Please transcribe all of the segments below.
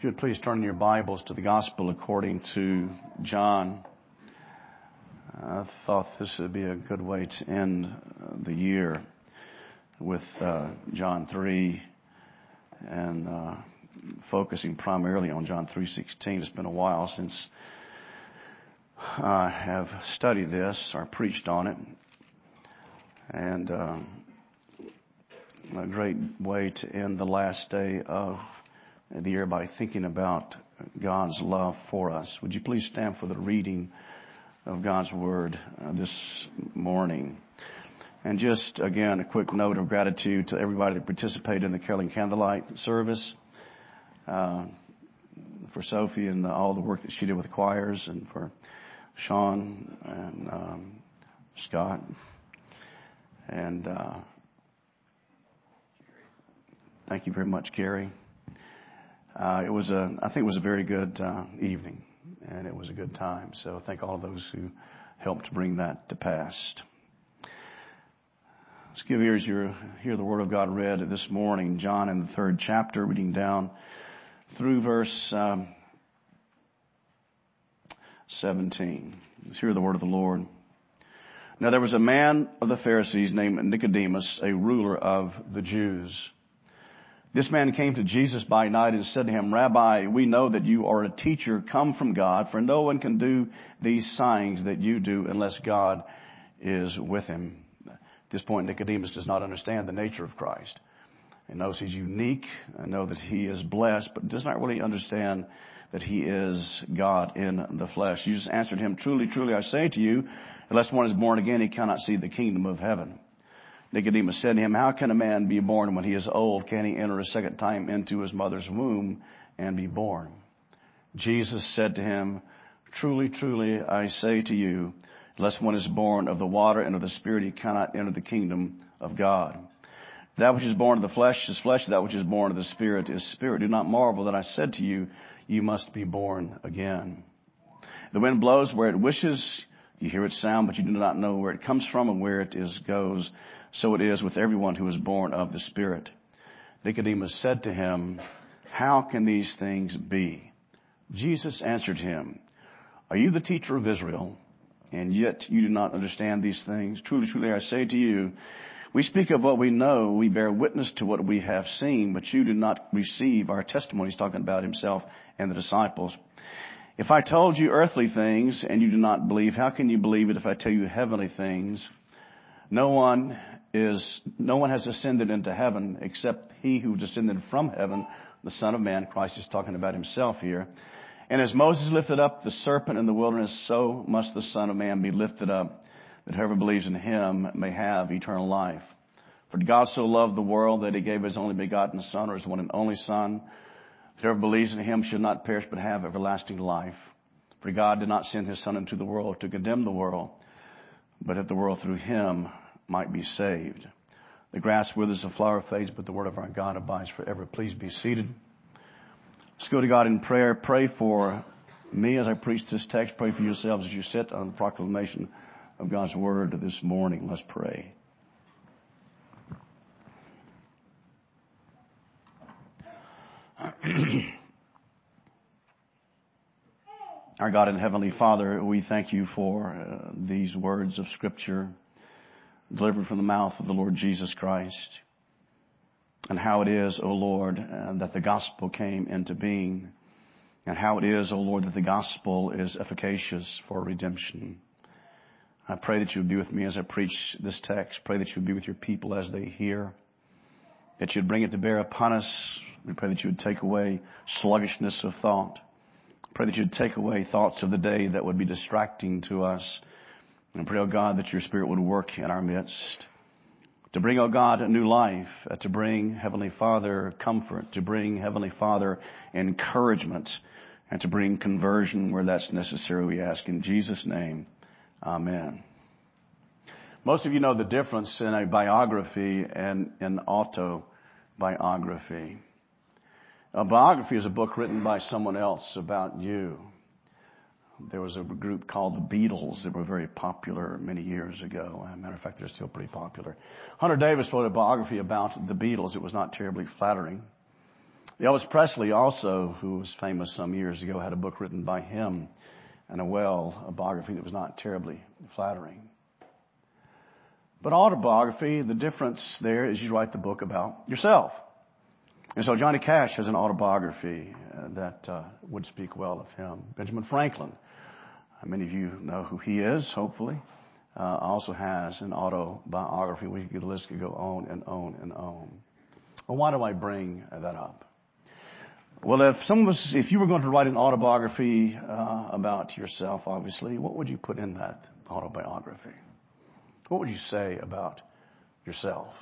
If you would please turn your Bibles to the Gospel according to John. I thought this would be a good way to end the year with uh, John 3 and uh, focusing primarily on John 3.16. It's been a while since I have studied this or preached on it. And uh, a great way to end the last day of the year by thinking about God's love for us. Would you please stand for the reading of God's Word uh, this morning? And just again, a quick note of gratitude to everybody that participated in the Caroling Candlelight service. Uh, for Sophie and all the work that she did with choirs and for Sean and um, Scott and uh, thank you very much, Gary. Uh, it was a, I think it was a very good uh, evening, and it was a good time. So I thank all those who helped bring that to pass. Let's give ears your hear the word of God read this morning, John in the third chapter, reading down through verse um, 17. Let's hear the word of the Lord. Now there was a man of the Pharisees named Nicodemus, a ruler of the Jews. This man came to Jesus by night and said to him, Rabbi, we know that you are a teacher come from God, for no one can do these signs that you do unless God is with him. At this point, Nicodemus does not understand the nature of Christ. He knows he's unique, and know that he is blessed, but does not really understand that he is God in the flesh. Jesus answered him, Truly, truly, I say to you, unless one is born again, he cannot see the kingdom of heaven. Nicodemus said to him, How can a man be born when he is old? Can he enter a second time into his mother's womb and be born? Jesus said to him, Truly, truly, I say to you, unless one is born of the water and of the Spirit, he cannot enter the kingdom of God. That which is born of the flesh is flesh, that which is born of the Spirit is spirit. Do not marvel that I said to you, you must be born again. The wind blows where it wishes, you hear its sound, but you do not know where it comes from and where it is goes. So it is with everyone who is born of the Spirit. Nicodemus said to him, How can these things be? Jesus answered him, Are you the teacher of Israel, and yet you do not understand these things? Truly, truly, I say to you, we speak of what we know, we bear witness to what we have seen, but you do not receive our testimony. He's talking about himself and the disciples. If I told you earthly things and you do not believe, how can you believe it if I tell you heavenly things? No one is no one has ascended into heaven except he who descended from heaven, the Son of Man. Christ is talking about himself here. And as Moses lifted up the serpent in the wilderness, so must the Son of Man be lifted up, that whoever believes in him may have eternal life. For God so loved the world that he gave his only begotten Son, or his one and only Son, whoever believes in him should not perish but have everlasting life. For God did not send his Son into the world to condemn the world, but that the world through him might be saved. The grass withers, the flower fades, but the word of our God abides forever. Please be seated. Let's go to God in prayer. Pray for me as I preach this text. Pray for yourselves as you sit on the proclamation of God's word this morning. Let's pray. Our God and Heavenly Father, we thank you for uh, these words of Scripture delivered from the mouth of the Lord Jesus Christ. And how it is, O Lord, uh, that the gospel came into being. And how it is, O Lord, that the gospel is efficacious for redemption. I pray that you would be with me as I preach this text. Pray that you would be with your people as they hear. That you'd bring it to bear upon us. We pray that you would take away sluggishness of thought. Pray that you'd take away thoughts of the day that would be distracting to us and pray, oh God, that your Spirit would work in our midst. To bring, oh God, a new life, uh, to bring, Heavenly Father, comfort, to bring, Heavenly Father, encouragement, and to bring conversion where that's necessary, we ask in Jesus' name. Amen. Most of you know the difference in a biography and an autobiography. A biography is a book written by someone else about you there was a group called the Beatles that were very popular many years ago. As a matter of fact, they're still pretty popular. Hunter Davis wrote a biography about the Beatles. It was not terribly flattering. Elvis Presley also, who was famous some years ago, had a book written by him and a well, a biography that was not terribly flattering. But autobiography, the difference there is you write the book about yourself. And so Johnny Cash has an autobiography uh, that uh, would speak well of him. Benjamin Franklin, uh, many of you know who he is, hopefully, uh, also has an autobiography. We could, the list could go on and on and on. Well, why do I bring that up? Well, if some of us, if you were going to write an autobiography uh, about yourself, obviously, what would you put in that autobiography? What would you say about yourself?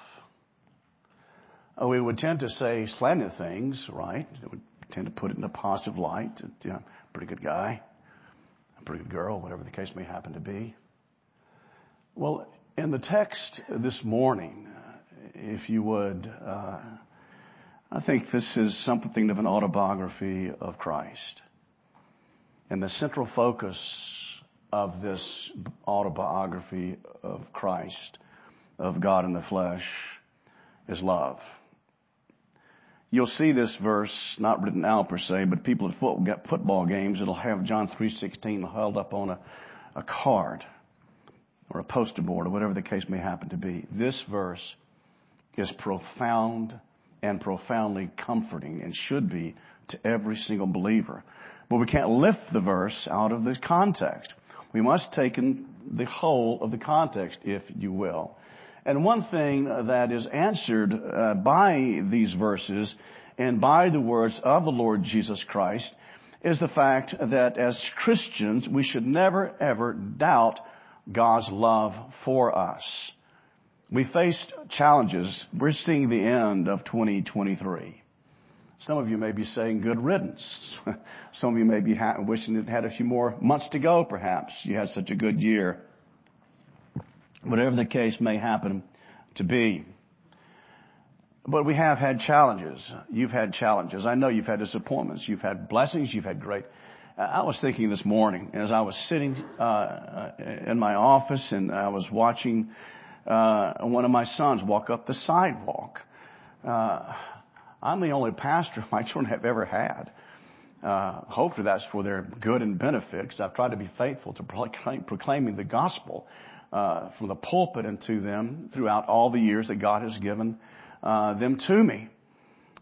Oh, we would tend to say slanted things, right? We would tend to put it in a positive light. You pretty good guy, a pretty good girl, whatever the case may happen to be. Well, in the text this morning, if you would, uh, I think this is something of an autobiography of Christ. And the central focus of this autobiography of Christ, of God in the flesh, is love. You'll see this verse not written out per se, but people at football games, it'll have John 3.16 held up on a, a card or a poster board or whatever the case may happen to be. This verse is profound and profoundly comforting and should be to every single believer. But we can't lift the verse out of the context. We must take in the whole of the context, if you will. And one thing that is answered uh, by these verses and by the words of the Lord Jesus Christ is the fact that as Christians, we should never ever doubt God's love for us. We faced challenges. We're seeing the end of 2023. Some of you may be saying good riddance. Some of you may be ha- wishing it had a few more months to go, perhaps. You had such a good year. Whatever the case may happen to be. But we have had challenges. You've had challenges. I know you've had disappointments. You've had blessings. You've had great. I was thinking this morning as I was sitting uh, in my office and I was watching uh, one of my sons walk up the sidewalk. Uh, I'm the only pastor my children have ever had. Uh, hopefully that's for their good and benefit because I've tried to be faithful to proclaim, proclaiming the gospel uh, from the pulpit and to them throughout all the years that God has given uh, them to me.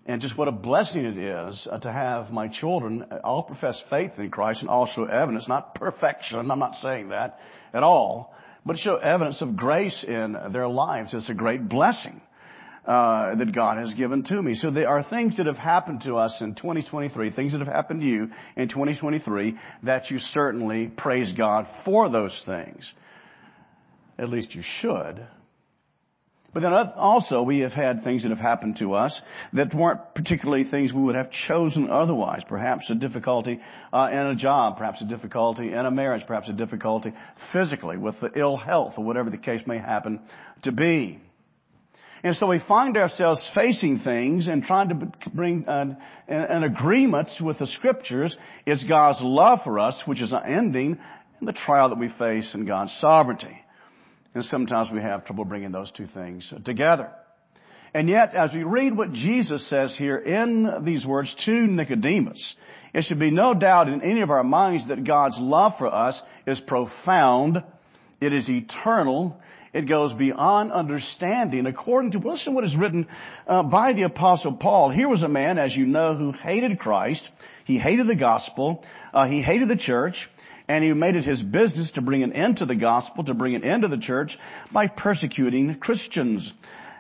And just what a blessing it is uh, to have my children all profess faith in Christ and also evidence, not perfection, I'm not saying that at all, but show evidence of grace in their lives. It's a great blessing. Uh, that God has given to me. So there are things that have happened to us in 2023, things that have happened to you in 2023 that you certainly praise God for those things. At least you should. But then also we have had things that have happened to us that weren't particularly things we would have chosen otherwise. Perhaps a difficulty uh, in a job, perhaps a difficulty in a marriage, perhaps a difficulty physically with the ill health or whatever the case may happen to be. And so we find ourselves facing things and trying to bring an, an agreement with the scriptures is God's love for us, which is ending in the trial that we face in God's sovereignty. And sometimes we have trouble bringing those two things together. And yet, as we read what Jesus says here in these words to Nicodemus, it should be no doubt in any of our minds that God's love for us is profound, it is eternal, it goes beyond understanding according to, listen what is written uh, by the apostle Paul. Here was a man, as you know, who hated Christ. He hated the gospel. Uh, he hated the church. And he made it his business to bring an end to the gospel, to bring an end to the church by persecuting Christians.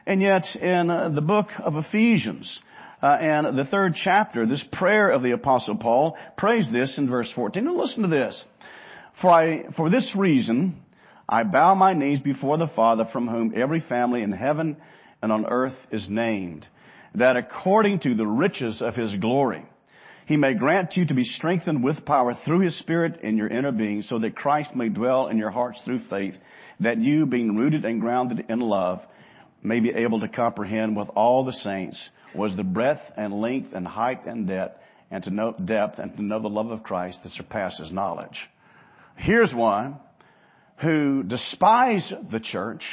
And yet, in uh, the book of Ephesians, uh, and the third chapter, this prayer of the apostle Paul prays this in verse 14. And listen to this. For I, for this reason, I bow my knees before the Father from whom every family in heaven and on earth is named, that according to the riches of his glory, he may grant you to be strengthened with power through His Spirit in your inner being so that Christ may dwell in your hearts through faith, that you, being rooted and grounded in love, may be able to comprehend with all the saints was the breadth and length and height and depth and to know depth and to know the love of Christ that surpasses knowledge. Here's one who despised the church,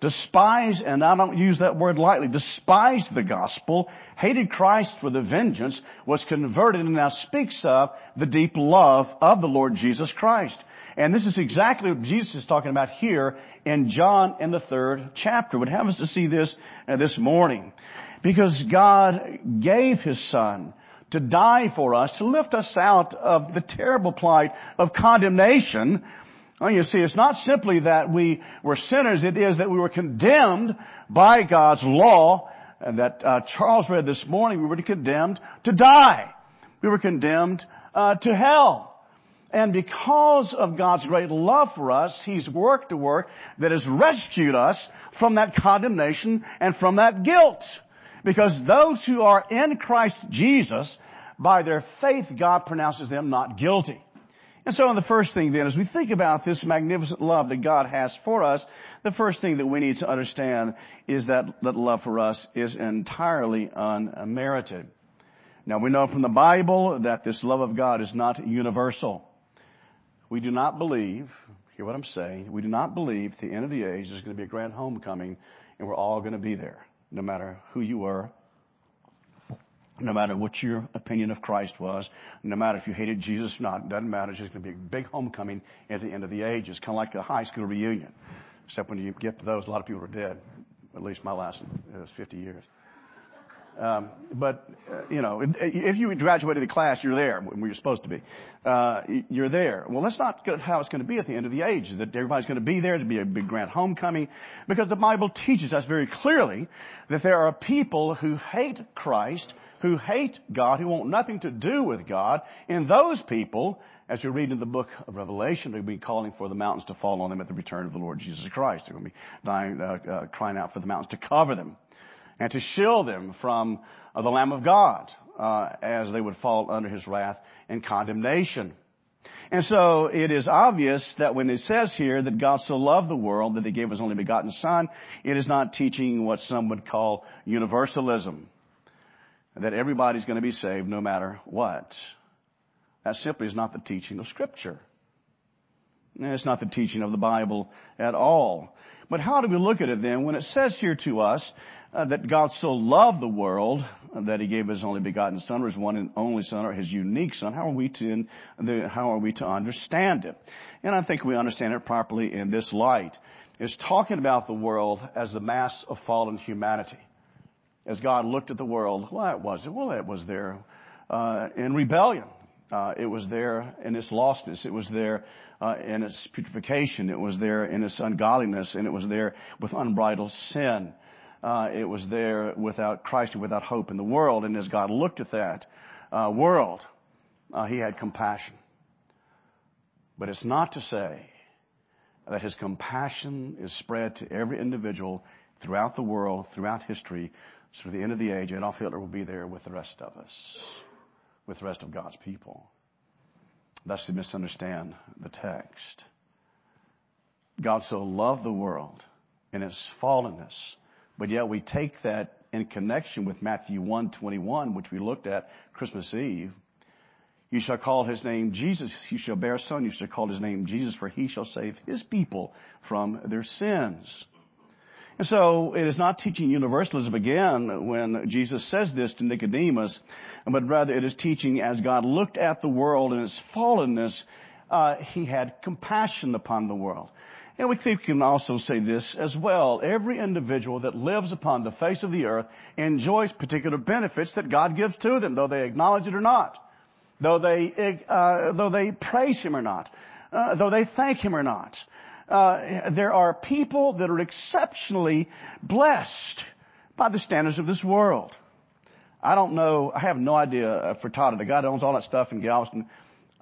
despised, and I don't use that word lightly, despised the gospel, hated Christ for the vengeance, was converted and now speaks of the deep love of the Lord Jesus Christ. And this is exactly what Jesus is talking about here in John in the third chapter. Would have us to see this uh, this morning. Because God gave His Son to die for us, to lift us out of the terrible plight of condemnation. You see, it's not simply that we were sinners, it is that we were condemned by God's law, and that uh, Charles read this morning, we were condemned to die. We were condemned uh, to hell. And because of God's great love for us, He's worked a work that has rescued us from that condemnation and from that guilt. Because those who are in Christ Jesus, by their faith, God pronounces them not guilty. And so the first thing then, as we think about this magnificent love that God has for us, the first thing that we need to understand is that, that love for us is entirely unmerited. Now we know from the Bible that this love of God is not universal. We do not believe, hear what I'm saying, we do not believe at the end of the age there's going to be a grand homecoming and we're all going to be there no matter who you were, no matter what your opinion of Christ was, no matter if you hated Jesus or not, doesn't matter. Just going to be a big homecoming at the end of the age. It's kind of like a high school reunion. Except when you get to those, a lot of people are dead. At least my last one was 50 years. Um, but uh, you know, if you graduated the class, you're there where you're supposed to be. Uh, you're there. Well, that's not how it's going to be at the end of the age. That everybody's going to be there to be a big grand homecoming, because the Bible teaches us very clearly that there are people who hate Christ, who hate God, who want nothing to do with God, and those people, as we read in the book of Revelation, they'll be calling for the mountains to fall on them at the return of the Lord Jesus Christ. They're going to be dying, uh, uh, crying out for the mountains to cover them and to shield them from uh, the Lamb of God uh, as they would fall under His wrath and condemnation. And so it is obvious that when it says here that God so loved the world that He gave His only begotten Son, it is not teaching what some would call universalism. That everybody's going to be saved no matter what. That simply is not the teaching of Scripture. It's not the teaching of the Bible at all. But how do we look at it then when it says here to us uh, that God so loved the world uh, that He gave His only begotten Son, or His one and only Son, or His unique Son? How are we to how are we to understand it? And I think we understand it properly in this light. It's talking about the world as the mass of fallen humanity. As God looked at the world, Why it was it? Well, it was there uh, in rebellion. Uh, it was there in its lostness. It was there uh, in its putrefaction. It was there in its ungodliness, and it was there with unbridled sin. Uh, it was there without Christ and without hope in the world. And as God looked at that uh, world, uh, He had compassion. But it's not to say that His compassion is spread to every individual throughout the world, throughout history. So at the end of the age, Adolf Hitler will be there with the rest of us with the rest of God's people. Thus to misunderstand the text. God so loved the world in its fallenness, but yet we take that in connection with Matthew 1:21, which we looked at Christmas Eve. You shall call his name Jesus. You shall bear a son. You shall call his name Jesus, for he shall save his people from their sins. And so it is not teaching universalism again when Jesus says this to Nicodemus, but rather it is teaching as God looked at the world and its fallenness, uh, he had compassion upon the world. And we can also say this as well. Every individual that lives upon the face of the earth enjoys particular benefits that God gives to them, though they acknowledge it or not, though they, uh, though they praise Him or not, uh, though they thank Him or not uh, there are people that are exceptionally blessed by the standards of this world. I don't know. I have no idea. for Fertitta, the guy that owns all that stuff in Galveston,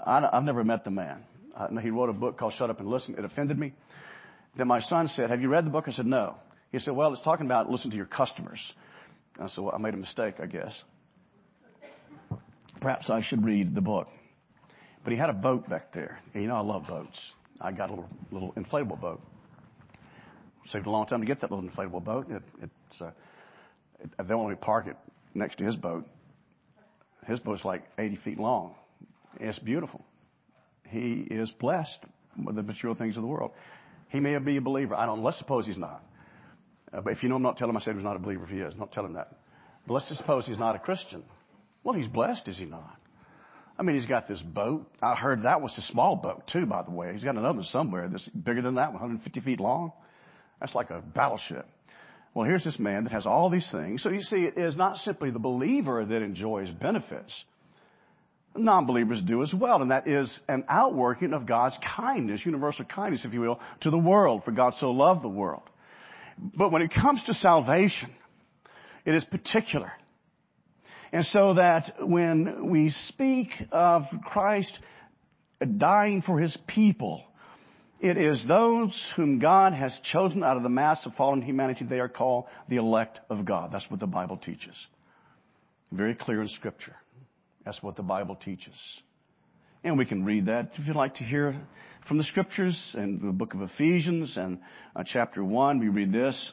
I, have never met the man. Uh, he wrote a book called Shut Up and Listen. It offended me. Then my son said, "Have you read the book?" I said, "No." He said, "Well, it's talking about listen to your customers." I said, "Well, I made a mistake, I guess. Perhaps I should read the book." But he had a boat back there. And you know, I love boats. I got a little, inflatable boat. Saved a long time to get that little inflatable boat. Uh, they only park it next to his boat. His boat's like 80 feet long. It's beautiful. He is blessed with the material things of the world. He may be a believer. I don't. Let's suppose he's not. Uh, but if you know him, not tell him I said he was not a believer if he is. Don't tell him that. But let's just suppose he's not a Christian. Well, he's blessed, is he not? I mean, he's got this boat. I heard that was a small boat too, by the way. He's got another somewhere that's bigger than that, 150 feet long. That's like a battleship. Well, here's this man that has all these things. So you see, it is not simply the believer that enjoys benefits. Non-believers do as well, and that is an outworking of God's kindness, universal kindness, if you will, to the world, for God so loved the world. But when it comes to salvation, it is particular. And so that when we speak of Christ dying for his people, it is those whom God has chosen out of the mass of fallen humanity. They are called the elect of God. That's what the Bible teaches. Very clear in scripture. That's what the Bible teaches. And we can read that if you'd like to hear from the scriptures and the book of Ephesians and uh, chapter 1. We read this.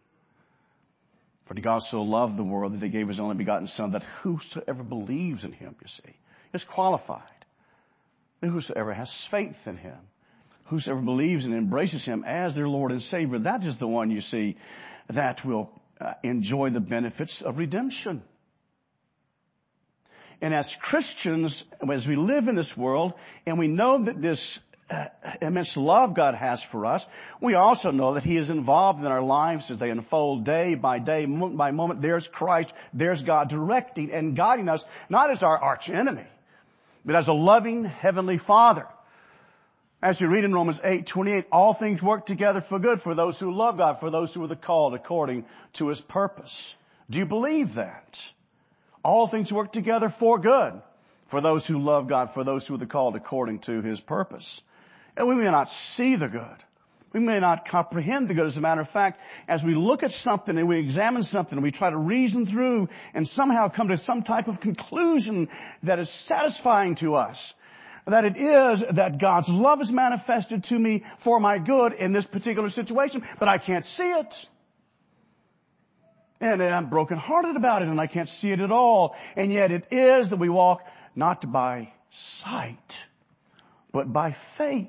For God so loved the world that he gave his only begotten Son, that whosoever believes in him, you see, is qualified. And whosoever has faith in him, whosoever believes and embraces him as their Lord and Savior, that is the one you see that will uh, enjoy the benefits of redemption. And as Christians, as we live in this world, and we know that this Uh, immense love God has for us, we also know that He is involved in our lives as they unfold day by day, moment by moment. There's Christ, there's God directing and guiding us, not as our arch enemy, but as a loving Heavenly Father. As you read in Romans 8, 28, all things work together for good for those who love God, for those who are the called according to His purpose. Do you believe that? All things work together for good for those who love God, for those who are the called according to His purpose. And we may not see the good. We may not comprehend the good. As a matter of fact, as we look at something and we examine something and we try to reason through and somehow come to some type of conclusion that is satisfying to us, that it is that God's love is manifested to me for my good in this particular situation, but I can't see it. And I'm brokenhearted about it and I can't see it at all. And yet it is that we walk not by sight, but by faith.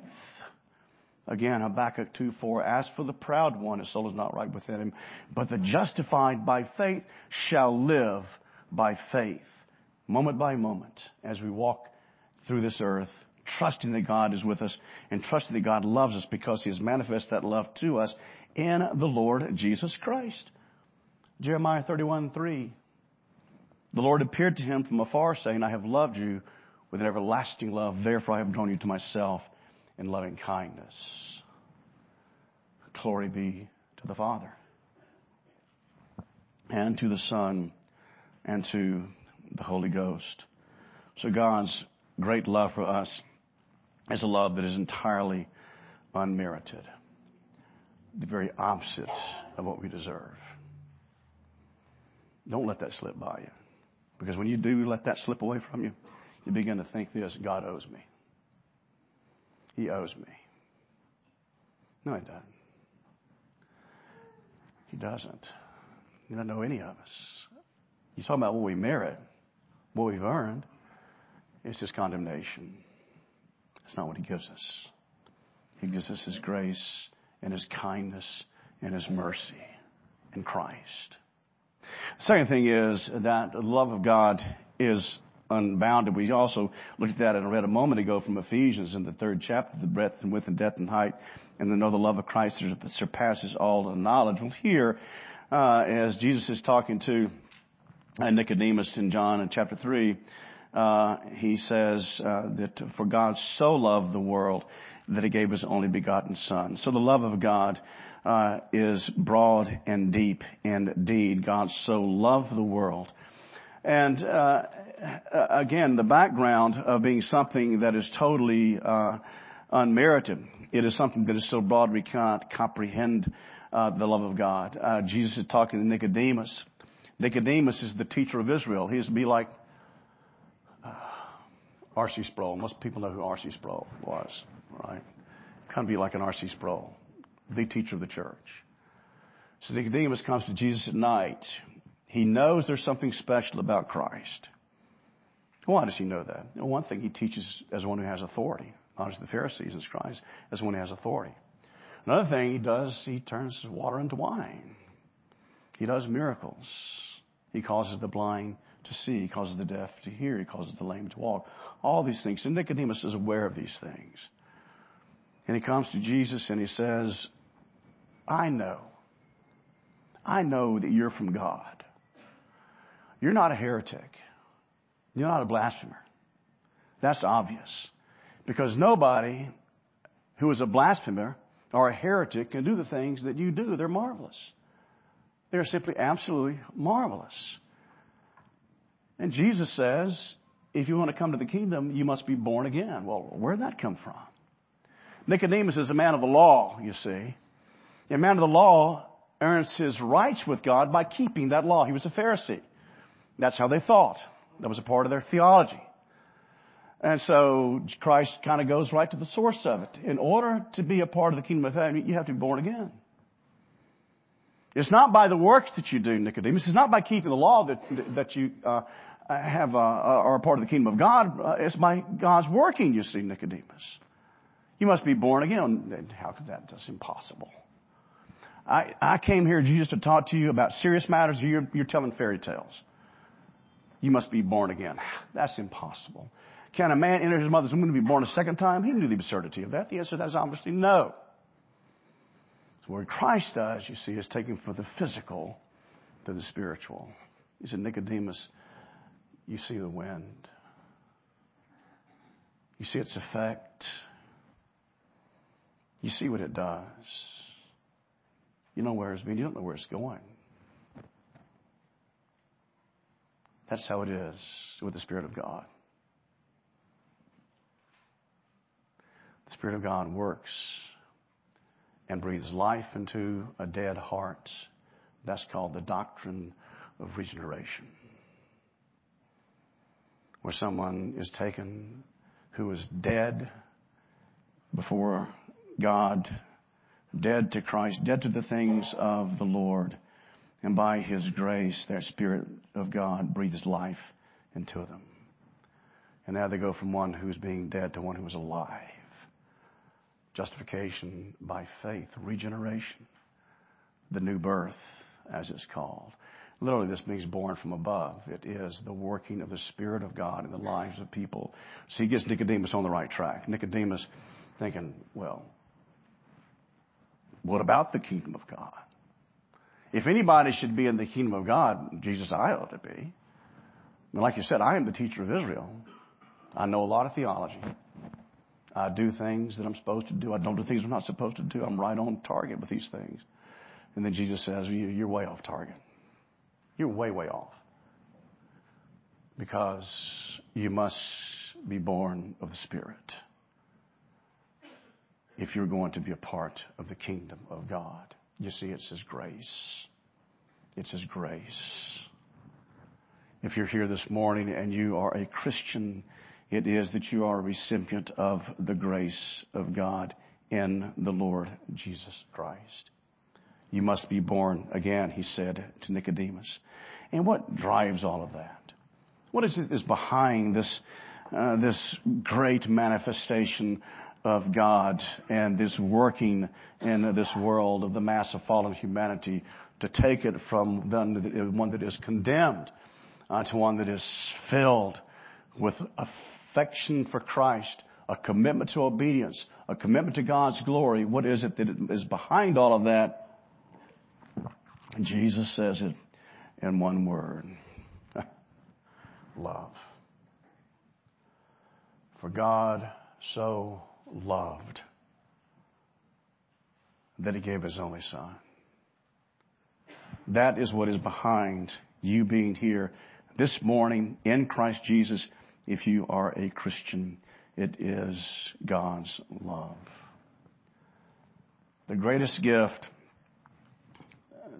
Again, Habakkuk 2 4, As for the proud one, his soul is not right within him, but the justified by faith shall live by faith. Moment by moment, as we walk through this earth, trusting that God is with us and trusting that God loves us because He has manifested that love to us in the Lord Jesus Christ. Jeremiah 31 3. The Lord appeared to him from afar, saying, I have loved you with an everlasting love. Therefore I have drawn you to myself in loving kindness. Glory be to the Father and to the Son and to the Holy Ghost. So God's great love for us is a love that is entirely unmerited. The very opposite of what we deserve. Don't let that slip by you. Because when you do let that slip away from you, you begin to think this God owes me. He owes me. No, he doesn't. He doesn't. He doesn't know any of us. You talk about what we merit, what we've earned. It's his condemnation. That's not what he gives us. He gives us his grace and his kindness and his mercy in Christ. The second thing is that the love of God is unbounded. We also looked at that and read a moment ago from Ephesians in the third chapter, the breadth and width and depth and height, and to know the love of Christ that surpasses all knowledge. Well, here, uh, as Jesus is talking to uh, Nicodemus in John in chapter 3, uh, he says uh, that for God so loved the world that he gave his only begotten son. So the love of God uh, is broad and deep indeed. God so loved the world. And uh, again, the background of being something that is totally uh, unmerited. It is something that is so broad we cannot comprehend uh, the love of God. Uh, Jesus is talking to Nicodemus. Nicodemus is the teacher of Israel. He is to be like uh, R.C. Sproul. Most people know who R.C. Sproul was, right? Of be like an R.C. Sproul, the teacher of the church. So Nicodemus comes to Jesus at night. He knows there's something special about Christ. Why does he know that? Well, one thing he teaches as one who has authority, not as the Pharisees and scribes, as one who has authority. Another thing he does, he turns water into wine. He does miracles. He causes the blind to see. He causes the deaf to hear. He causes the lame to walk. All these things. And Nicodemus is aware of these things. And he comes to Jesus and he says, I know. I know that you're from God. You're not a heretic. You're not a blasphemer. That's obvious. Because nobody who is a blasphemer or a heretic can do the things that you do. They're marvelous. They're simply absolutely marvelous. And Jesus says, if you want to come to the kingdom, you must be born again. Well, where'd that come from? Nicodemus is a man of the law, you see. A man of the law earns his rights with God by keeping that law. He was a Pharisee. That's how they thought. That was a part of their theology. And so Christ kind of goes right to the source of it. In order to be a part of the kingdom of heaven, you have to be born again. It's not by the works that you do, Nicodemus. It's not by keeping the law that, that you uh, have uh, are a part of the kingdom of God. Uh, it's by God's working, you see, Nicodemus. You must be born again. How could that? That's impossible. I, I came here, Jesus, to talk to you about serious matters. You're, you're telling fairy tales. You must be born again. That's impossible. Can a man enter his mother's womb and be born a second time? He knew the absurdity of that. The answer to that is obviously no. So what Christ does, you see, is taking from the physical to the spiritual. He said, Nicodemus, you see the wind. You see its effect. You see what it does. You know where it's been. You don't know where it's going. That's how it is with the Spirit of God. The Spirit of God works and breathes life into a dead heart. That's called the doctrine of regeneration. Where someone is taken who is dead before God, dead to Christ, dead to the things of the Lord, and by His grace, that Spirit of God breathes life into them. And now they go from one who's being dead to one who is alive. Justification by faith, regeneration, the new birth, as it's called. Literally, this means born from above. It is the working of the Spirit of God in the lives of people. So he gets Nicodemus on the right track. Nicodemus thinking, well, what about the kingdom of God? If anybody should be in the kingdom of God, Jesus, I ought to be. Like you said, I am the teacher of Israel. I know a lot of theology. I do things that I'm supposed to do. I don't do things I'm not supposed to do. I'm right on target with these things. And then Jesus says, You're way off target. You're way, way off. Because you must be born of the Spirit if you're going to be a part of the kingdom of God. You see, it's His grace. It's His grace. If you're here this morning and you are a Christian, it is that you are a recipient of the grace of God in the Lord Jesus Christ. You must be born again, he said to Nicodemus. And what drives all of that? What is it is behind this, uh, this great manifestation of God and this working in this world of the mass of fallen humanity to take it from one that is condemned uh, to one that is filled with affection for Christ, a commitment to obedience, a commitment to God's glory. What is it that is behind all of that? Jesus says it in one word. Love. For God so loved that he gave his only son. That is what is behind you being here this morning in Christ Jesus. If you are a Christian, it is God's love. The greatest gift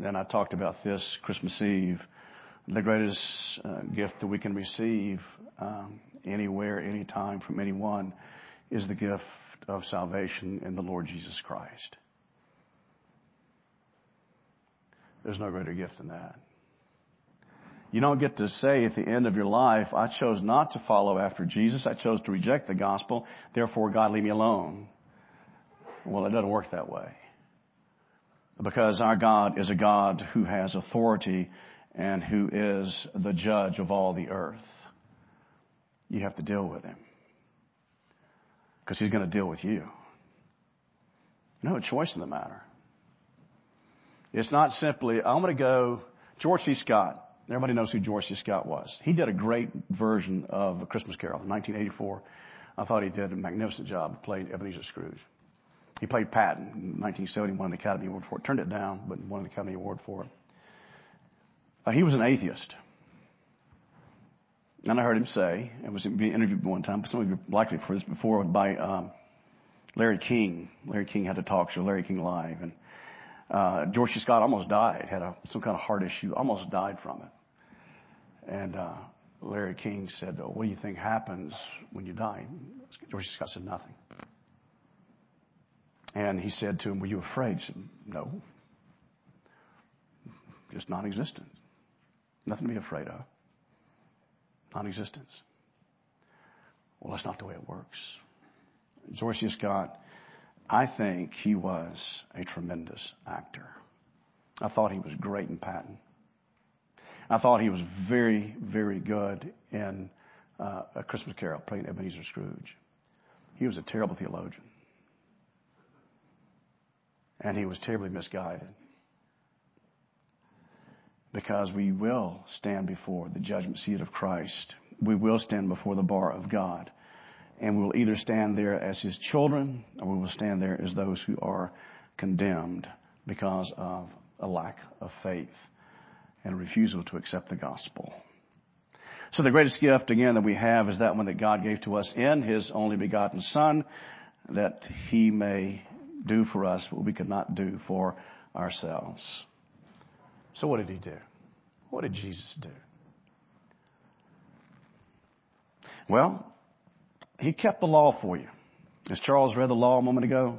and I talked about this Christmas Eve, the greatest uh, gift that we can receive um, anywhere, anytime from anyone is the gift of salvation in the Lord Jesus Christ. There's no greater gift than that. You don't get to say at the end of your life, I chose not to follow after Jesus. I chose to reject the gospel. Therefore, God, leave me alone. Well, it doesn't work that way. Because our God is a God who has authority and who is the judge of all the earth. You have to deal with him. Because he's going to deal with you. No choice in the matter. It's not simply, I'm going to go, George C. Scott. Everybody knows who George C. Scott was. He did a great version of A Christmas Carol in 1984. I thought he did a magnificent job. Played Ebenezer Scrooge. He played Patton in 1970, won an Academy Award for it. Turned it down, but won an Academy Award for it. Uh, he was an atheist. And I heard him say, and was being interviewed one time, some of you likely for this before, by um, Larry King. Larry King had a talk show, Larry King Live, and uh, George. Scott almost died, had a, some kind of heart issue, almost died from it. And uh, Larry King said, oh, "What do you think happens when you die?" George. Scott said, "Nothing." And he said to him, "Were you afraid?" He said, "No, just non-existent. Nothing to be afraid of. Non-existence." Well, that's not the way it works. George Scott I think he was a tremendous actor. I thought he was great in Patton. I thought he was very, very good in uh, A Christmas Carol, playing Ebenezer Scrooge. He was a terrible theologian. And he was terribly misguided. Because we will stand before the judgment seat of Christ. We will stand before the bar of God and we will either stand there as his children or we will stand there as those who are condemned because of a lack of faith and a refusal to accept the gospel. So the greatest gift again that we have is that one that God gave to us in his only begotten son that he may do for us what we could not do for ourselves. So what did he do? What did Jesus do? Well, he kept the law for you. As Charles read the law a moment ago,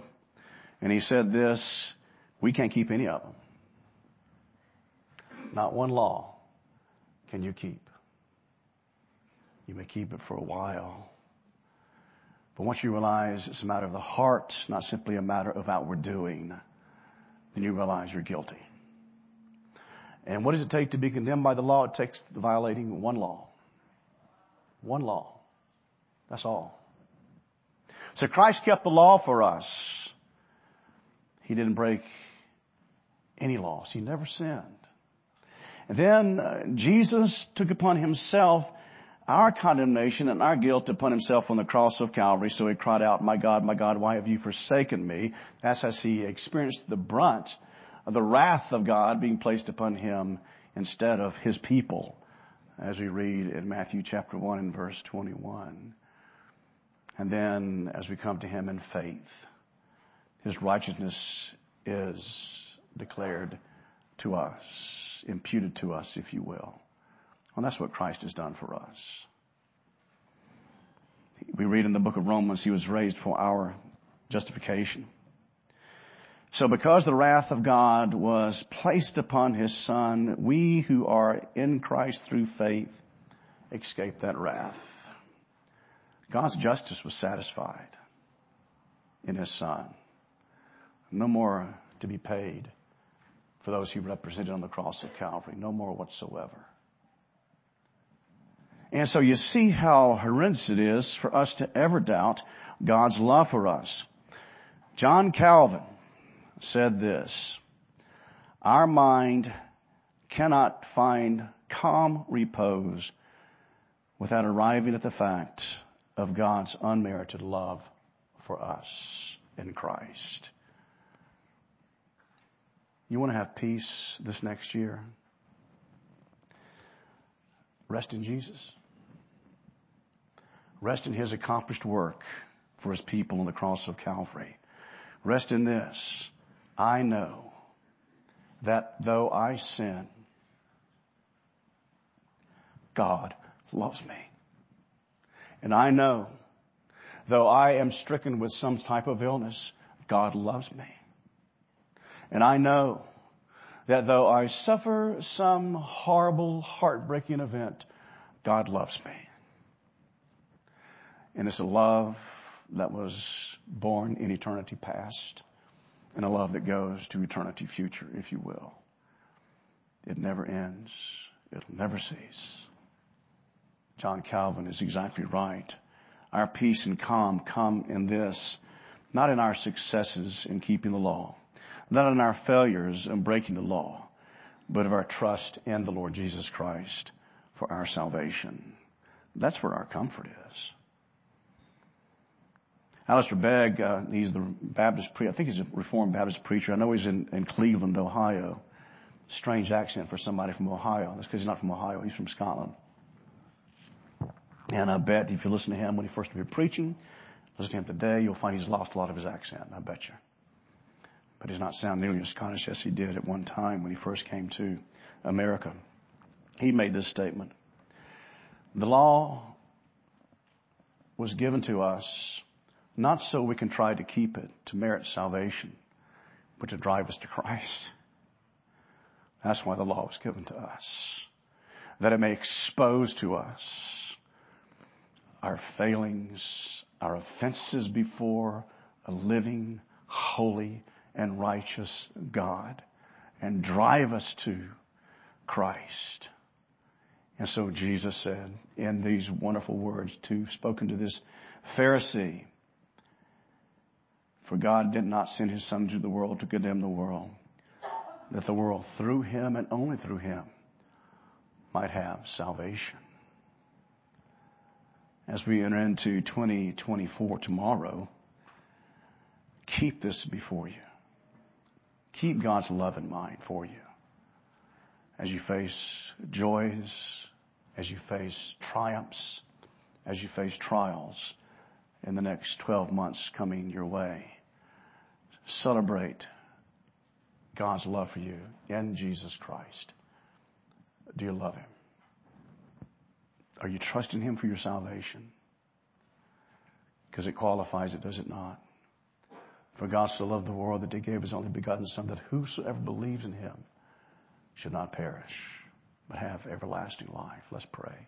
and he said this, we can't keep any of them. Not one law can you keep. You may keep it for a while. But once you realize it's a matter of the heart, not simply a matter of outward doing, then you realize you're guilty. And what does it take to be condemned by the law? It takes violating one law. One law. That's all. So Christ kept the law for us. He didn't break any laws. He never sinned. And then uh, Jesus took upon himself our condemnation and our guilt upon himself on the cross of Calvary. So he cried out, My God, my God, why have you forsaken me? That's as he experienced the brunt the wrath of God being placed upon him instead of his people, as we read in Matthew chapter 1 and verse 21. And then as we come to Him in faith, His righteousness is declared to us, imputed to us, if you will. And that's what Christ has done for us. We read in the book of Romans, He was raised for our justification. So because the wrath of God was placed upon His Son, we who are in Christ through faith escape that wrath. God's justice was satisfied in His Son. No more to be paid for those He represented on the cross of Calvary. No more whatsoever. And so you see how horrendous it is for us to ever doubt God's love for us. John Calvin said this, our mind cannot find calm repose without arriving at the fact of God's unmerited love for us in Christ. You want to have peace this next year? Rest in Jesus. Rest in His accomplished work for His people on the cross of Calvary. Rest in this. I know that though I sin, God loves me. And I know, though I am stricken with some type of illness, God loves me. And I know that though I suffer some horrible, heartbreaking event, God loves me. And it's a love that was born in eternity past and a love that goes to eternity future, if you will. It never ends. It'll never cease. John Calvin is exactly right. Our peace and calm come in this, not in our successes in keeping the law, not in our failures in breaking the law, but of our trust in the Lord Jesus Christ for our salvation. That's where our comfort is. Alistair Begg, uh, he's the Baptist. I think he's a Reformed Baptist preacher. I know he's in, in Cleveland, Ohio. Strange accent for somebody from Ohio. That's because he's not from Ohio. He's from Scotland. And I bet if you listen to him when he first started preaching, listen to him today, you'll find he's lost a lot of his accent. I bet you. But he's not sound nearly as Scottish as he did at one time when he first came to America. He made this statement. The law was given to us not so we can try to keep it to merit salvation, but to drive us to Christ. That's why the law was given to us. That it may expose to us our failings, our offenses before a living, holy, and righteous God and drive us to Christ. And so Jesus said in these wonderful words to spoken to this Pharisee, for God did not send his son to the world to condemn the world, that the world through him and only through him might have salvation. As we enter into 2024 tomorrow, keep this before you. Keep God's love in mind for you as you face joys, as you face triumphs, as you face trials in the next 12 months coming your way. Celebrate God's love for you in Jesus Christ. Do you love Him? Are you trusting Him for your salvation? Because it qualifies it, does it not? For God so loved the world that He gave His only begotten Son, that whosoever believes in Him should not perish, but have everlasting life. Let's pray.